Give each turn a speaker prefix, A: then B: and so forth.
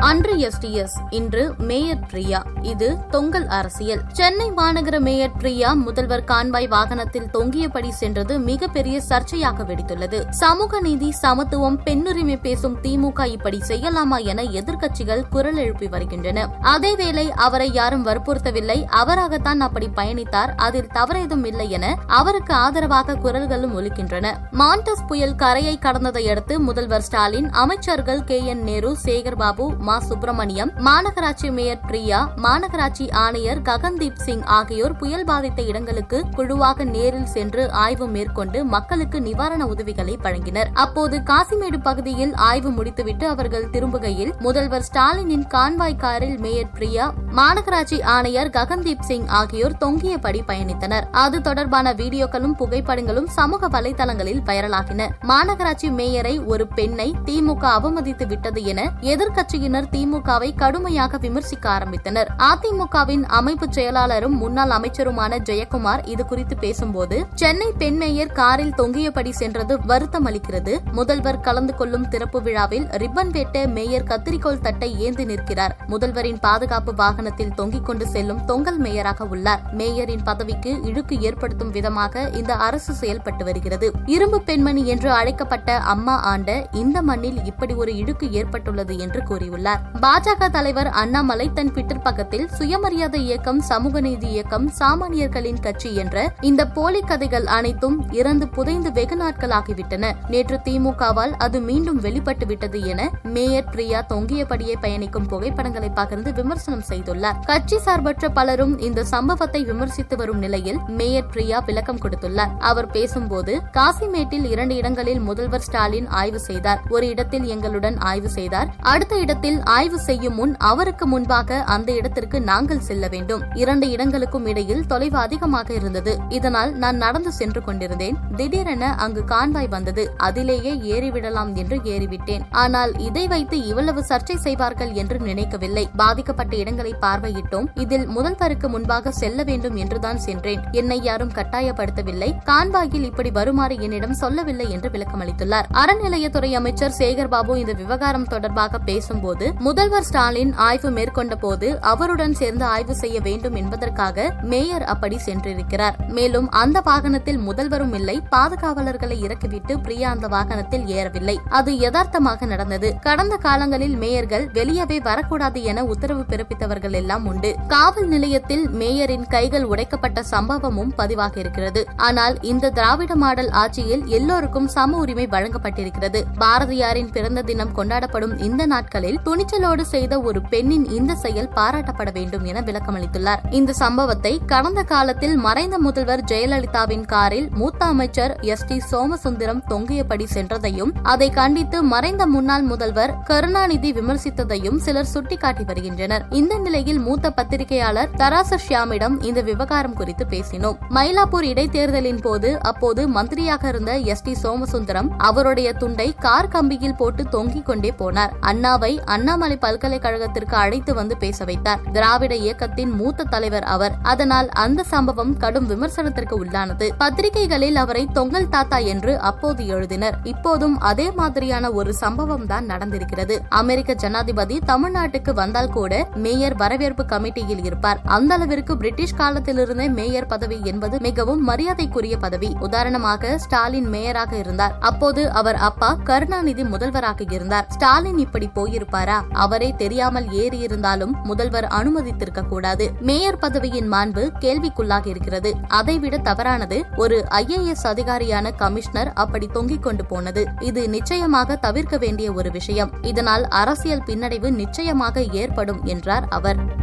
A: அன்று எஸ்டிஎஸ் இன்று மேயர் பிரியா. இது தொங்கல் அரசியல். சென்னை மாநகர மேயர் பிரியா முதல்வர் கான்வாய் வாகனத்தில் தொங்கியபடி சென்றது மிகப்பெரிய சர்ச்சையாக வெடித்துள்ளது. சமூக நீதி சமத்துவம் பெண்ணுரிமை பேசும் திமுக இப்படி செய்யலாமா என எதிர்க்கட்சிகள் குரல் எழுப்பி வருகின்றன. அதேவேளை அவரை யாரும் வற்புறுத்தவில்லை. அவராகத்தான் அப்படி பயணித்தார். அதில் தவறேதும் இல்லை என அவருக்கு ஆதரவாக குரல்களும் ஒலிக்கின்றன. மாண்டஸ் புயல் கரையை கடந்ததையடுத்து முதல்வர் ஸ்டாலின் அமைச்சர்கள் கே என் நேரு சேகர்பாபு மா சுப்பிரமணியம் மாநகராட்சி மேயர் பிரியா மாநகராட்சி ஆணையர் ககன்தீப் சிங் ஆகியோர் புயல் பாதித்த இடங்களுக்கு குழுவாக நேரில் சென்று ஆய்வு மேற்கொண்டு மக்களுக்கு நிவாரண உதவிகளை வழங்கினர். அப்போது காசிமேடு பகுதியில் ஆய்வு முடித்துவிட்டு அவர்கள் திரும்புகையில் முதல்வர் ஸ்டாலினின் கான்வாய் காரில் மேயர் பிரியா மாநகராட்சி ஆணையர் ககன்தீப் சிங் ஆகியோர் தொங்கியபடி பயணித்தனர். அது தொடர்பான வீடியோக்களும் புகைப்படங்களும் சமூக வலைதளங்களில் வைரலாகின. மாநகராட்சி மேயரை ஒரு பெண்ணை திமுக அவமதித்து விட்டது என எதிர்க்கட்சியினர் பின்னர் திமுகவை கடுமையாக விமர்சிக்க ஆரம்பித்தனர். அதிமுகவின் அமைப்பு செயலாளரும் முன்னாள் அமைச்சருமான ஜெயக்குமார் இது குறித்து பேசும்போது சென்னை பெண் மேயர் காரில் தொங்கியபடி சென்றது வருத்தம் அளிக்கிறது. முதல்வர் கலந்து கொள்ளும் திறப்பு விழாவில் ரிப்பன் வெட்ட மேயர் கத்திரிக்கோள் தட்டை ஏந்தி நிற்கிறார். முதல்வரின் பாதுகாப்பு வாகனத்தில் தொங்கிக் கொண்டு செல்லும் தொங்கல் மேயராக உள்ளார். மேயரின் பதவிக்கு இழுக்கு ஏற்படுத்தும் விதமாக இந்த அரசு செயல்பட்டு வருகிறது. இரும்பு பெண்மணி என்று அழைக்கப்பட்ட அம்மா ஆண்ட இந்த மண்ணில் இப்படி ஒரு இழுக்கு ஏற்பட்டுள்ளது என்று கூறியுள்ளார். தெரிவித்துள்ளார். பாஜக தலைவர் அண்ணாமலை தன் ட்விட்டர் பக்கத்தில் சுயமரியாதை இயக்கம் சமூக நீதி இயக்கம் சாமானியர்களின் கட்சி என்ற இந்த போலி கதைகள் அனைத்தும் இறந்து புதைந்து வெகு நாட்களாகிவிட்டன நேற்று திமுகவால் அது மீண்டும் வெளிப்பட்டு விட்டது என மேயர் பிரியா தொங்கியபடியே பயணிக்கும் புகைப்படங்களை பகிர்ந்து விமர்சனம் செய்துள்ளார். கட்சி சார்பற்ற பலரும் இந்த சம்பவத்தை விமர்சித்து வரும் நிலையில் மேயர் பிரியா விளக்கம் கொடுத்துள்ளார். அவர் பேசும்போது காசிமேட்டில் இரண்டு இடங்களில் முதல்வர் ஸ்டாலின் ஆய்வு செய்தார். ஒரு இடத்தில் எங்களுடன் ஆய்வு செய்தார். அடுத்த இடத்தில் ஆய்வு செய்யும் முன் அவருக்கு முன்பாக அந்த இடத்திற்கு நாங்கள் செல்ல வேண்டும். இரண்டு இடங்களுக்கும் இடையில் தொலைவு அதிகமாக இருந்தது. இதனால் நான் நடந்து சென்று கொண்டிருந்தேன். திடீரென அங்கு கான்வாய் வந்தது. அதிலேயே ஏறிவிடலாம் என்று ஏறிவிட்டேன். ஆனால் இதை வைத்து இவ்வளவு சர்ச்சை செய்வார்கள் என்று நினைக்கவில்லை. பாதிக்கப்பட்ட இடங்களை பார்வையிட்டோம். இதில் முதல்வருக்கு முன்பாக செல்ல வேண்டும் என்றுதான் சென்றேன். என்னை யாரும் கட்டாயப்படுத்தவில்லை. கான்வாயில் இப்படி வருமாறு என்னிடம் சொல்லவில்லை என்று விளக்கமளித்துள்ளார். அறநிலையத்துறை அமைச்சர் சேகர்பாபு இந்த விவகாரம் தொடர்பாக பேசும்போது முதல்வர் ஸ்டாலின் ஆய்வு மேற்கொண்ட போது அவருடன் சேர்ந்து ஆய்வு செய்ய வேண்டும் என்பதற்காக மேயர் அப்படி சென்றிருக்கிறார். மேலும் அந்த வாகனத்தில் முதல்வரும் இல்லை பாதுகாவலர்களை இறக்கிவிட்டு பிரியா அந்த வாகனத்தில் ஏறவில்லை. அது யதார்த்தமாக நடந்தது. கடந்த காலங்களில் மேயர்கள் வெளியவே வரக்கூடாது என உத்தரவு பிறப்பித்தவர்கள் எல்லாம் உண்டு. காவல் நிலையத்தில் மேயரின் கைகள் உடைக்கப்பட்ட சம்பவமும் பதிவாக இருக்கிறது. ஆனால் இந்த திராவிட மாடல் ஆட்சியில் எல்லோருக்கும் சம உரிமை வழங்கப்பட்டிருக்கிறது. பாரதியாரின் பிறந்த தினம் கொண்டாடப்படும் இந்த நாட்களில் துணி துணிச்சலோடு செய்த ஒரு பெண்ணின் இந்த செயல் பாராட்டப்பட வேண்டும் என விளக்கமளித்துள்ளார். இந்த சம்பவத்தை கடந்த காலத்தில் மறைந்த முதல்வர் ஜெயலலிதாவின் காரில் மூத்த அமைச்சர் எஸ் டி சோமசுந்தரம் தொங்கியபடி சென்றதையும் அதை கண்டித்து மறைந்த முன்னாள் முதல்வர் கருணாநிதி விமர்சித்ததையும் சிலர் சுட்டிக்காட்டி வருகின்றனர். இந்த நிலையில் மூத்த பத்திரிகையாளர் தராச ஷியாமிடம் இந்த விவகாரம் குறித்து பேசினோம். மயிலாப்பூர் இடைத்தேர்தலின் போது அப்போது மந்திரியாக இருந்த எஸ் டி சோமசுந்தரம் அவருடைய துண்டை கார் கம்பியில் போட்டு தொங்கிக் கொண்டே போனார். அண்ணாவை அண்ணாமலை பல்கலைக்கழகத்திற்கு அழைத்து வந்து பேச வைத்தார். திராவிட இயக்கத்தின் மூத்த தலைவர் அவர். அதனால் அந்த சம்பவம் கடும் விமர்சனத்திற்கு உள்ளானது. பத்திரிகைகளில் அவரை தொங்கல் தாத்தா என்று அப்போது எழுதினர். இப்போதும் அதே மாதிரியான ஒரு சம்பவம் தான் நடந்திருக்கிறது. அமெரிக்க ஜனாதிபதி தமிழ்நாட்டுக்கு வந்தால் கூட மேயர் வரவேற்பு கமிட்டியில் இருப்பார். அந்த அளவிற்கு பிரிட்டிஷ் காலத்திலிருந்தே மேயர் பதவி என்பது மிகவும் மரியாதைக்குரிய பதவி. உதாரணமாக ஸ்டாலின் மேயராக இருந்தார். அப்போது அவர் அப்பா கருணாநிதி முதல்வராக இருந்தார். ஸ்டாலின் இப்படி போயிருப்பார்? அவரே தெரியாமல் ஏறி இருந்தாலும் முதல்வர் அனுமதித்திருக்க கூடாது. மேயர் பதவியின் மாண்பு கேள்விக்குள்ளாகி இருக்கிறது. அதைவிட தவறானது ஒரு ஐஏஎஸ் அதிகாரியான கமிஷனர் அப்படி தொங்கிக் கொண்டு போனது. இது நிச்சயமாக தவிர்க்க வேண்டிய ஒரு விஷயம். இதனால் அரசியல் பின்னடைவு நிச்சயமாக ஏற்படும் என்றார் அவர்.